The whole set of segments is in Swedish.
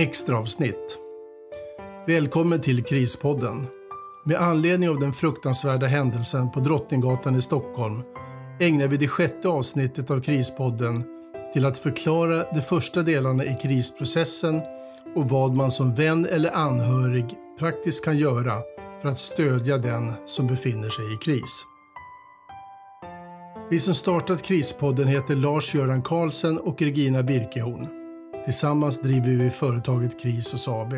Extraavsnitt. Välkommen till Krispodden. Med anledning av den fruktansvärda händelsen på Drottninggatan i Stockholm ägnar vi det sjätte avsnittet av Krispodden till att förklara de första delarna i krisprocessen och vad man som vän eller anhörig praktiskt kan göra för att stödja den som befinner sig i kris. Vi som startat Krispodden heter Lars-Göran Karlsson och Regina Birkehorn. Tillsammans driver vi företaget Kris och AB.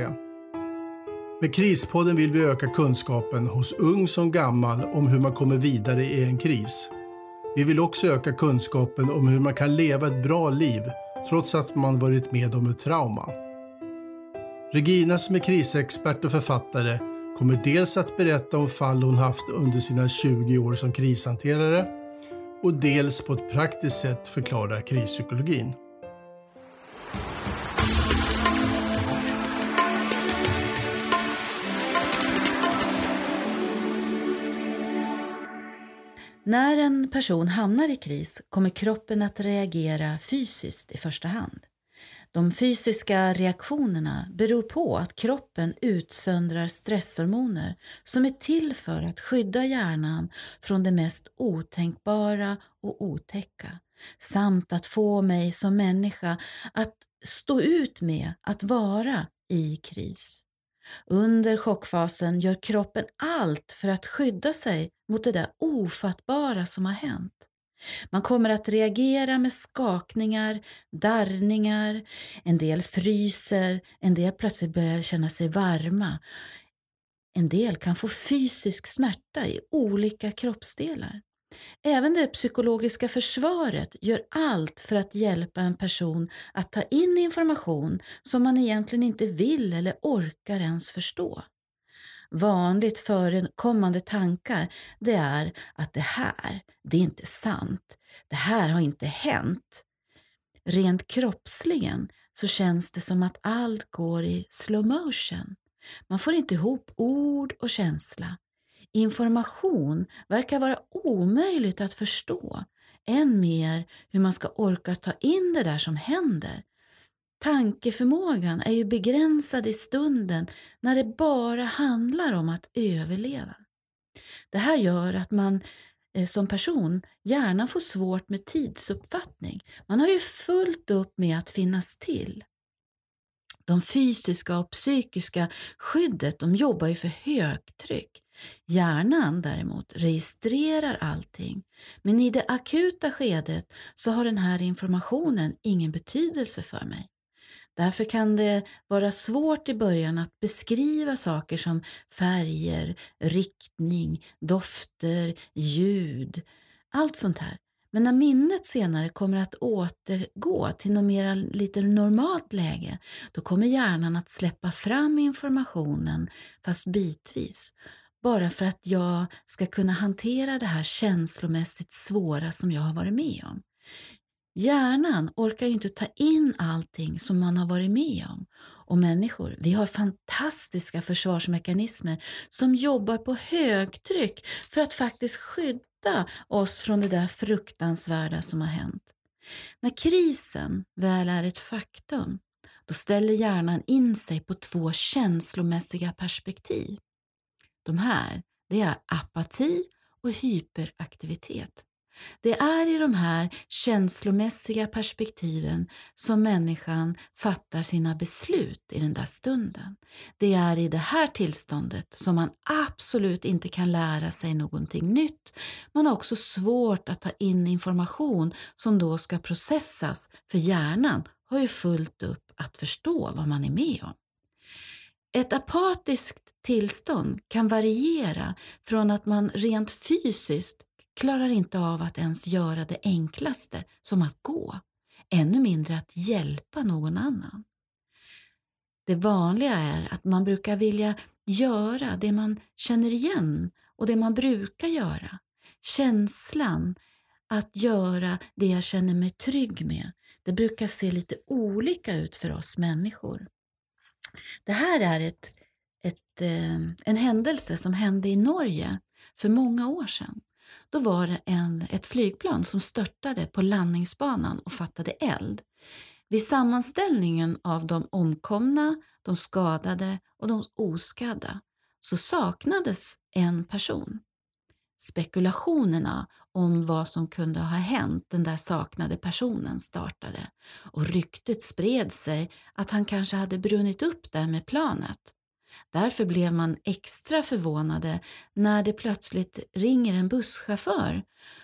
Med Krispodden vill vi öka kunskapen hos ung som gammal om hur man kommer vidare i en kris. Vi vill också öka kunskapen om hur man kan leva ett bra liv trots att man varit med om ett trauma. Regina som är krisexpert och författare kommer dels att berätta om fall hon haft under sina 20 år som krishanterare och dels på ett praktiskt sätt förklara krispsykologin. När en person hamnar i kris kommer kroppen att reagera fysiskt i första hand. De fysiska reaktionerna beror på att kroppen utsöndrar stresshormoner som är till för att skydda hjärnan från det mest otänkbara och otäcka samt att få mig som människa att stå ut med att vara i kris. Under chockfasen gör kroppen allt för att skydda sig mot det där ofattbara som har hänt. Man kommer att reagera med skakningar, darrningar, en del fryser, en del plötsligt börjar känna sig varma. En del kan få fysisk smärta i olika kroppsdelar. Även det psykologiska försvaret gör allt för att hjälpa en person att ta in information som man egentligen inte vill eller orkar ens förstå. Vanligt förekommande tankar det är att det här, det är inte sant. Det här har inte hänt. Rent kroppsligen så känns det som att allt går i slow motion. Man får inte ihop ord och känsla. Information verkar vara omöjligt att förstå. Än mer hur man ska orka ta in det där som händer. Tankeförmågan är ju begränsad i stunden när det bara handlar om att överleva. Det här gör att man eh, som person gärna får svårt med tidsuppfattning. Man har ju fullt upp med att finnas till. De fysiska och psykiska skyddet de jobbar ju för högtryck. Hjärnan däremot registrerar allting. Men i det akuta skedet så har den här informationen ingen betydelse för mig. Därför kan det vara svårt i början att beskriva saker som färger, riktning, dofter, ljud, allt sånt här. Men när minnet senare kommer att återgå till något mer lite normalt läge, då kommer hjärnan att släppa fram informationen fast bitvis. Bara för att jag ska kunna hantera det här känslomässigt svåra som jag har varit med om. Hjärnan orkar ju inte ta in allting som man har varit med om. Och människor, vi har fantastiska försvarsmekanismer som jobbar på högtryck för att faktiskt skydda oss från det där fruktansvärda som har hänt. När krisen väl är ett faktum, då ställer hjärnan in sig på två känslomässiga perspektiv. De här, det är apati och hyperaktivitet. Det är i de här känslomässiga perspektiven som människan fattar sina beslut i den där stunden. Det är i det här tillståndet som man absolut inte kan lära sig någonting nytt. Man har också svårt att ta in information som då ska processas för hjärnan har ju fullt upp att förstå vad man är med om. Ett apatiskt tillstånd kan variera från att man rent fysiskt klarar inte av att ens göra det enklaste som att gå, ännu mindre att hjälpa någon annan. Det vanliga är att man brukar vilja göra det man känner igen och det man brukar göra. Känslan att göra det jag känner mig trygg med, det brukar se lite olika ut för oss människor. Det här är ett, ett, eh, en händelse som hände i Norge för många år sedan. Då var det en, ett flygplan som störtade på landningsbanan och fattade eld. Vid sammanställningen av de omkomna, de skadade och de oskadda så saknades en person. Spekulationerna om vad som kunde ha hänt den där saknade personen startade och ryktet spred sig att han kanske hade brunnit upp där med planet. Därför blev man extra förvånade när det plötsligt ringer en busschaufför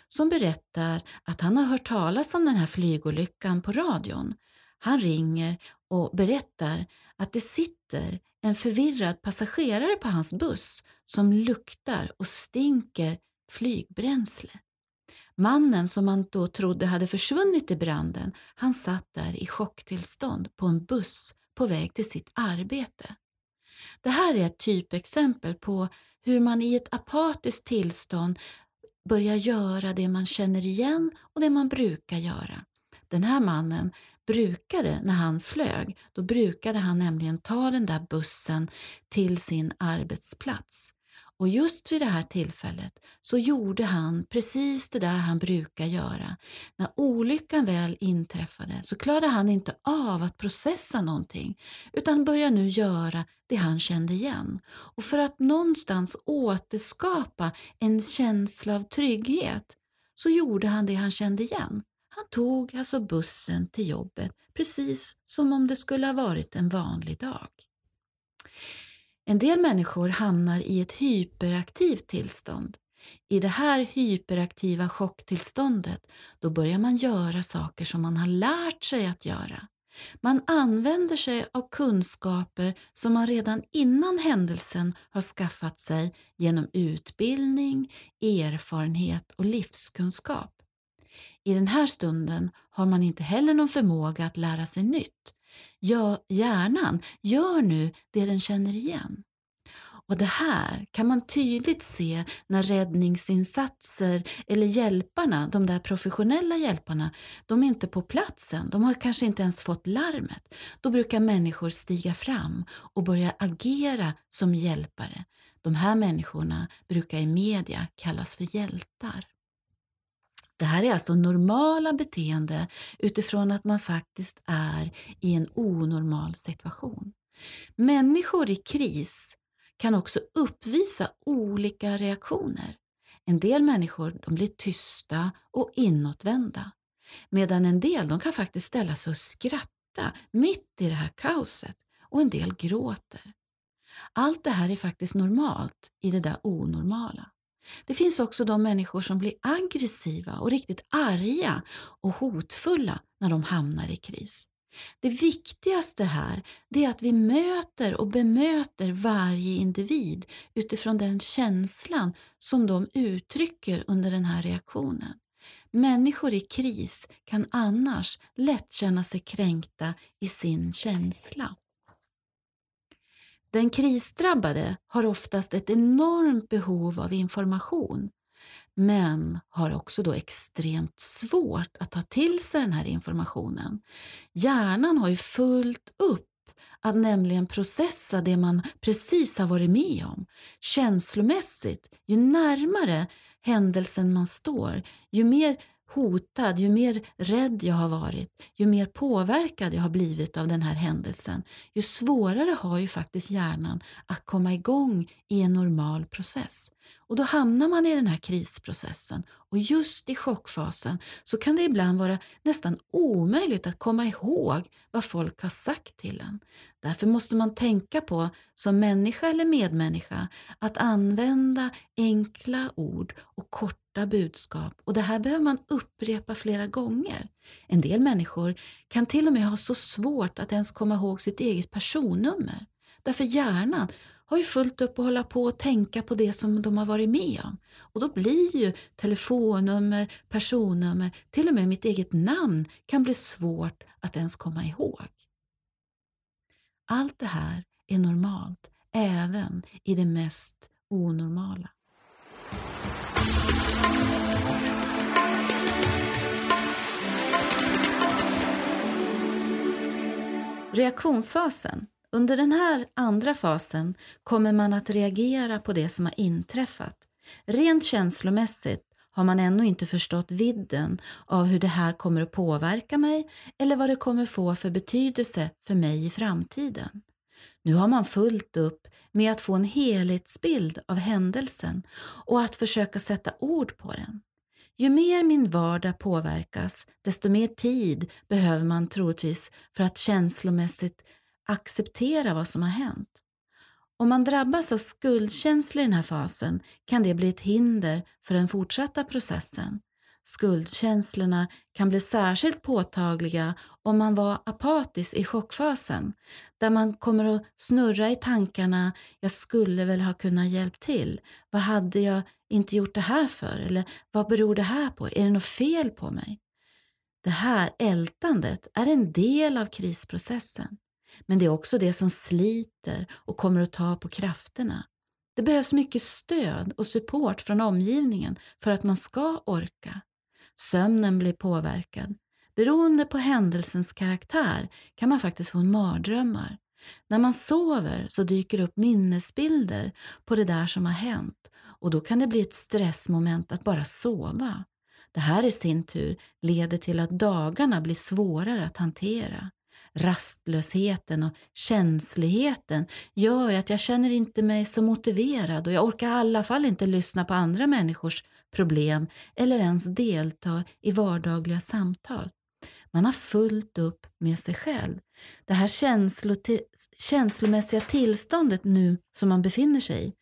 som berättar att han har hört talas om den här flygolyckan på radion. Han ringer och berättar att det sitter en förvirrad passagerare på hans buss som luktar och stinker flygbränsle. Mannen som man då trodde hade försvunnit i branden, han satt där i chocktillstånd på en buss på väg till sitt arbete. Det här är ett typexempel på hur man i ett apatiskt tillstånd börjar göra det man känner igen och det man brukar göra. Den här mannen brukade, när han flög, då brukade han nämligen ta den där bussen till sin arbetsplats. Och just vid det här tillfället så gjorde han precis det där han brukar göra. När olyckan väl inträffade så klarade han inte av att processa någonting utan började nu göra det han kände igen. Och för att någonstans återskapa en känsla av trygghet så gjorde han det han kände igen. Han tog alltså bussen till jobbet precis som om det skulle ha varit en vanlig dag. En del människor hamnar i ett hyperaktivt tillstånd. I det här hyperaktiva chocktillståndet då börjar man göra saker som man har lärt sig att göra. Man använder sig av kunskaper som man redan innan händelsen har skaffat sig genom utbildning, erfarenhet och livskunskap. I den här stunden har man inte heller någon förmåga att lära sig nytt. Ja, hjärnan gör nu det den känner igen. Och det här kan man tydligt se när räddningsinsatser eller hjälparna, de där professionella hjälparna, de är inte på platsen, de har kanske inte ens fått larmet. Då brukar människor stiga fram och börja agera som hjälpare. De här människorna brukar i media kallas för hjältar. Det här är alltså normala beteende utifrån att man faktiskt är i en onormal situation. Människor i kris kan också uppvisa olika reaktioner. En del människor de blir tysta och inåtvända medan en del de kan faktiskt ställa sig och skratta mitt i det här kaoset och en del gråter. Allt det här är faktiskt normalt i det där onormala. Det finns också de människor som blir aggressiva och riktigt arga och hotfulla när de hamnar i kris. Det viktigaste här är att vi möter och bemöter varje individ utifrån den känslan som de uttrycker under den här reaktionen. Människor i kris kan annars lätt känna sig kränkta i sin känsla. Den krisdrabbade har oftast ett enormt behov av information men har också då extremt svårt att ta till sig den här informationen. Hjärnan har ju fullt upp att nämligen processa det man precis har varit med om. Känslomässigt, ju närmare händelsen man står, ju mer hotad, ju mer rädd jag har varit, ju mer påverkad jag har blivit av den här händelsen, ju svårare har ju faktiskt hjärnan att komma igång i en normal process. Och då hamnar man i den här krisprocessen och just i chockfasen så kan det ibland vara nästan omöjligt att komma ihåg vad folk har sagt till en. Därför måste man tänka på, som människa eller medmänniska, att använda enkla ord och korta budskap. Och det här behöver man upprepa flera gånger. En del människor kan till och med ha så svårt att ens komma ihåg sitt eget personnummer. Därför hjärnan har ju fullt upp att hålla på och tänka på det som de har varit med om. Och då blir ju telefonnummer, personnummer, till och med mitt eget namn kan bli svårt att ens komma ihåg. Allt det här är normalt, även i det mest onormala. Reaktionsfasen under den här andra fasen kommer man att reagera på det som har inträffat. Rent känslomässigt har man ännu inte förstått vidden av hur det här kommer att påverka mig eller vad det kommer få för betydelse för mig i framtiden. Nu har man fullt upp med att få en helhetsbild av händelsen och att försöka sätta ord på den. Ju mer min vardag påverkas, desto mer tid behöver man troligtvis för att känslomässigt acceptera vad som har hänt. Om man drabbas av skuldkänslor i den här fasen kan det bli ett hinder för den fortsatta processen. Skuldkänslorna kan bli särskilt påtagliga om man var apatisk i chockfasen, där man kommer att snurra i tankarna “jag skulle väl ha kunnat hjälpt till, vad hade jag inte gjort det här för?” eller “vad beror det här på? Är det något fel på mig?” Det här ältandet är en del av krisprocessen, men det är också det som sliter och kommer att ta på krafterna. Det behövs mycket stöd och support från omgivningen för att man ska orka. Sömnen blir påverkad. Beroende på händelsens karaktär kan man faktiskt få mardrömmar. När man sover så dyker upp minnesbilder på det där som har hänt och då kan det bli ett stressmoment att bara sova. Det här i sin tur leder till att dagarna blir svårare att hantera. Rastlösheten och känsligheten gör att jag känner inte mig så motiverad och jag orkar i alla fall inte lyssna på andra människors problem eller ens delta i vardagliga samtal. Man har fullt upp med sig själv. Det här känslomässiga tillståndet nu som man befinner sig i,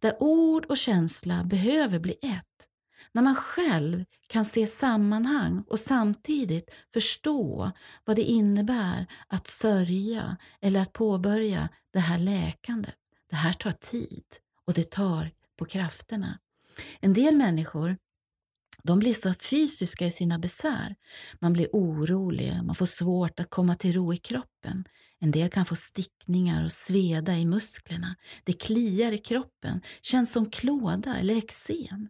där ord och känsla behöver bli ett. När man själv kan se sammanhang och samtidigt förstå vad det innebär att sörja eller att påbörja det här läkandet. Det här tar tid och det tar på krafterna. En del människor de blir så fysiska i sina besvär. Man blir orolig, man får svårt att komma till ro i kroppen. En del kan få stickningar och sveda i musklerna. Det kliar i kroppen, känns som klåda eller eksem.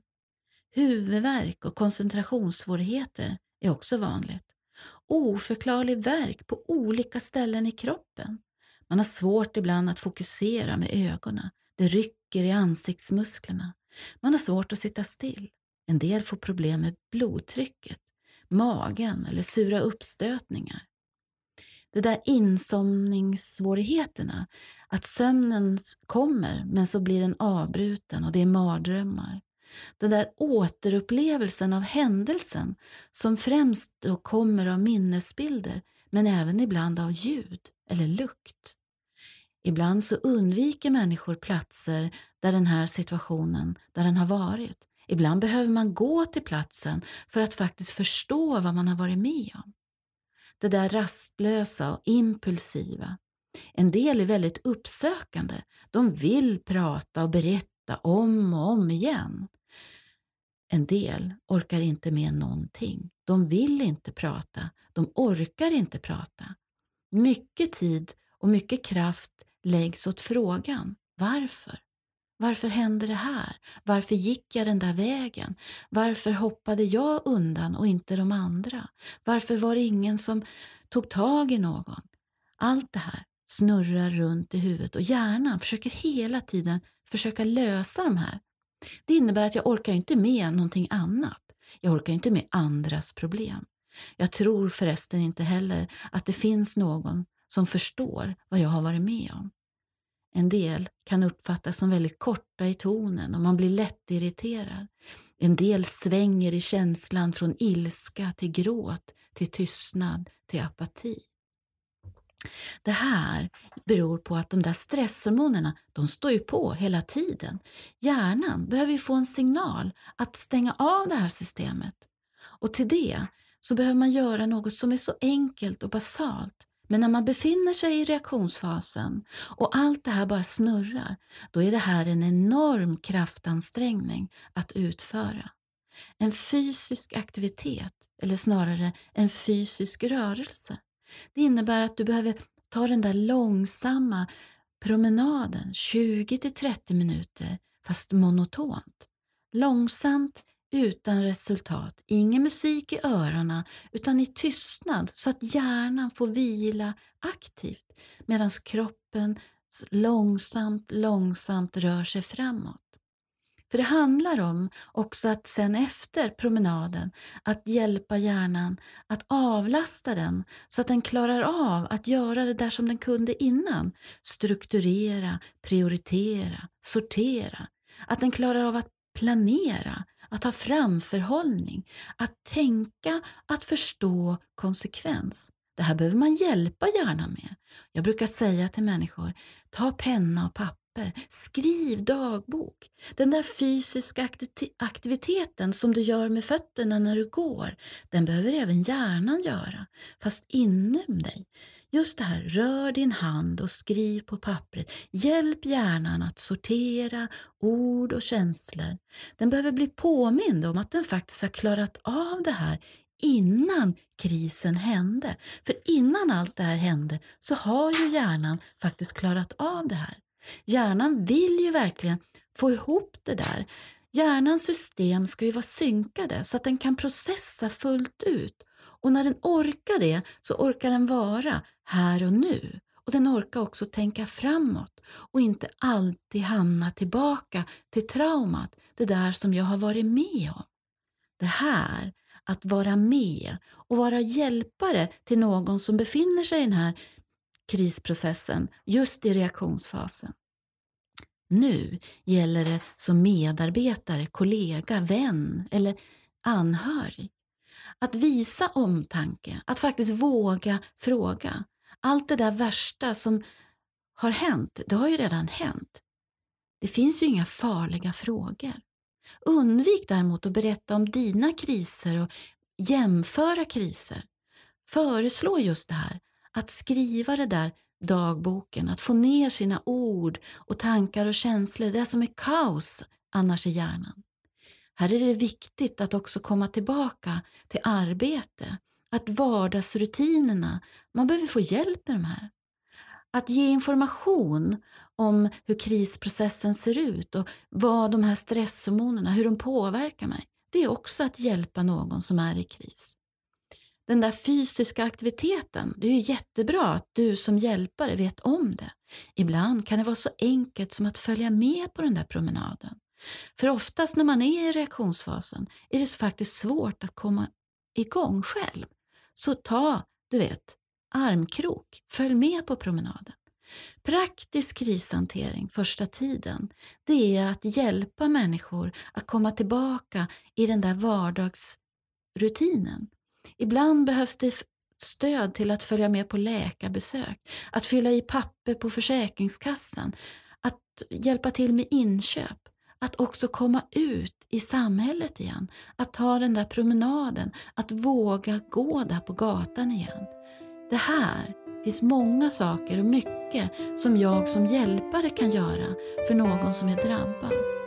Huvudvärk och koncentrationssvårigheter är också vanligt. Oförklarlig värk på olika ställen i kroppen. Man har svårt ibland att fokusera med ögonen. Det rycker i ansiktsmusklerna. Man har svårt att sitta still. En del får problem med blodtrycket, magen eller sura uppstötningar. Det där insomningssvårigheterna, att sömnen kommer men så blir den avbruten och det är mardrömmar. Den där återupplevelsen av händelsen som främst då kommer av minnesbilder men även ibland av ljud eller lukt. Ibland så undviker människor platser där den här situationen, där den har varit. Ibland behöver man gå till platsen för att faktiskt förstå vad man har varit med om. Det där rastlösa och impulsiva. En del är väldigt uppsökande. De vill prata och berätta om och om igen. En del orkar inte med någonting. De vill inte prata. De orkar inte prata. Mycket tid och mycket kraft läggs åt frågan varför. Varför hände det här? Varför gick jag den där vägen? Varför hoppade jag undan och inte de andra? Varför var det ingen som tog tag i någon? Allt det här snurrar runt i huvudet och hjärnan försöker hela tiden försöka lösa de här. Det innebär att jag orkar inte med någonting annat. Jag orkar inte med andras problem. Jag tror förresten inte heller att det finns någon som förstår vad jag har varit med om. En del kan uppfattas som väldigt korta i tonen och man blir lättirriterad. En del svänger i känslan från ilska till gråt, till tystnad, till apati. Det här beror på att de där stresshormonerna de står ju på hela tiden. Hjärnan behöver få en signal att stänga av det här systemet. Och till det så behöver man göra något som är så enkelt och basalt men när man befinner sig i reaktionsfasen och allt det här bara snurrar, då är det här en enorm kraftansträngning att utföra. En fysisk aktivitet, eller snarare en fysisk rörelse. Det innebär att du behöver ta den där långsamma promenaden, 20-30 minuter, fast monotont. Långsamt utan resultat. Ingen musik i öronen utan i tystnad så att hjärnan får vila aktivt medan kroppen långsamt, långsamt rör sig framåt. För det handlar om också att sen efter promenaden att hjälpa hjärnan att avlasta den så att den klarar av att göra det där som den kunde innan. Strukturera, prioritera, sortera. Att den klarar av att planera, att ha framförhållning, att tänka, att förstå konsekvens. Det här behöver man hjälpa hjärnan med. Jag brukar säga till människor, ta penna och papper, skriv dagbok. Den där fysiska aktiviteten som du gör med fötterna när du går, den behöver även hjärnan göra, fast inom dig. Just det här, rör din hand och skriv på pappret. Hjälp hjärnan att sortera ord och känslor. Den behöver bli påmind om att den faktiskt har klarat av det här innan krisen hände. För innan allt det här hände så har ju hjärnan faktiskt klarat av det här. Hjärnan vill ju verkligen få ihop det där. Hjärnans system ska ju vara synkade så att den kan processa fullt ut. Och när den orkar det så orkar den vara här och nu. Och den orkar också tänka framåt och inte alltid hamna tillbaka till traumat, det där som jag har varit med om. Det här att vara med och vara hjälpare till någon som befinner sig i den här krisprocessen, just i reaktionsfasen. Nu gäller det som medarbetare, kollega, vän eller anhörig. Att visa omtanke, att faktiskt våga fråga. Allt det där värsta som har hänt, det har ju redan hänt. Det finns ju inga farliga frågor. Undvik däremot att berätta om dina kriser och jämföra kriser. Föreslå just det här, att skriva det där dagboken, att få ner sina ord och tankar och känslor, det som är kaos annars i hjärnan. Här är det viktigt att också komma tillbaka till arbete, att vardagsrutinerna, man behöver få hjälp med de här. Att ge information om hur krisprocessen ser ut och vad de här stresshormonerna, hur de påverkar mig. Det är också att hjälpa någon som är i kris. Den där fysiska aktiviteten, det är ju jättebra att du som hjälpare vet om det. Ibland kan det vara så enkelt som att följa med på den där promenaden. För oftast när man är i reaktionsfasen är det faktiskt svårt att komma igång själv. Så ta, du vet, armkrok, följ med på promenaden. Praktisk krishantering första tiden, det är att hjälpa människor att komma tillbaka i den där vardagsrutinen. Ibland behövs det stöd till att följa med på läkarbesök, att fylla i papper på Försäkringskassan, att hjälpa till med inköp, att också komma ut i samhället igen, att ta den där promenaden, att våga gå där på gatan igen. Det här finns många saker och mycket som jag som hjälpare kan göra för någon som är drabbad.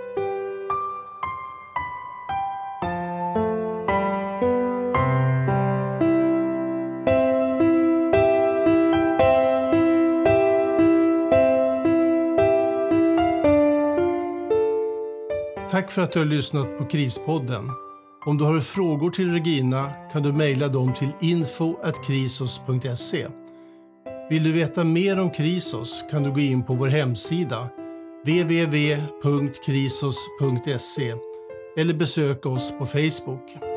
Tack för att du har lyssnat på Krispodden. Om du har frågor till Regina kan du mejla dem till info.krisos.se. Vill du veta mer om Krisos kan du gå in på vår hemsida www.krisos.se eller besöka oss på Facebook.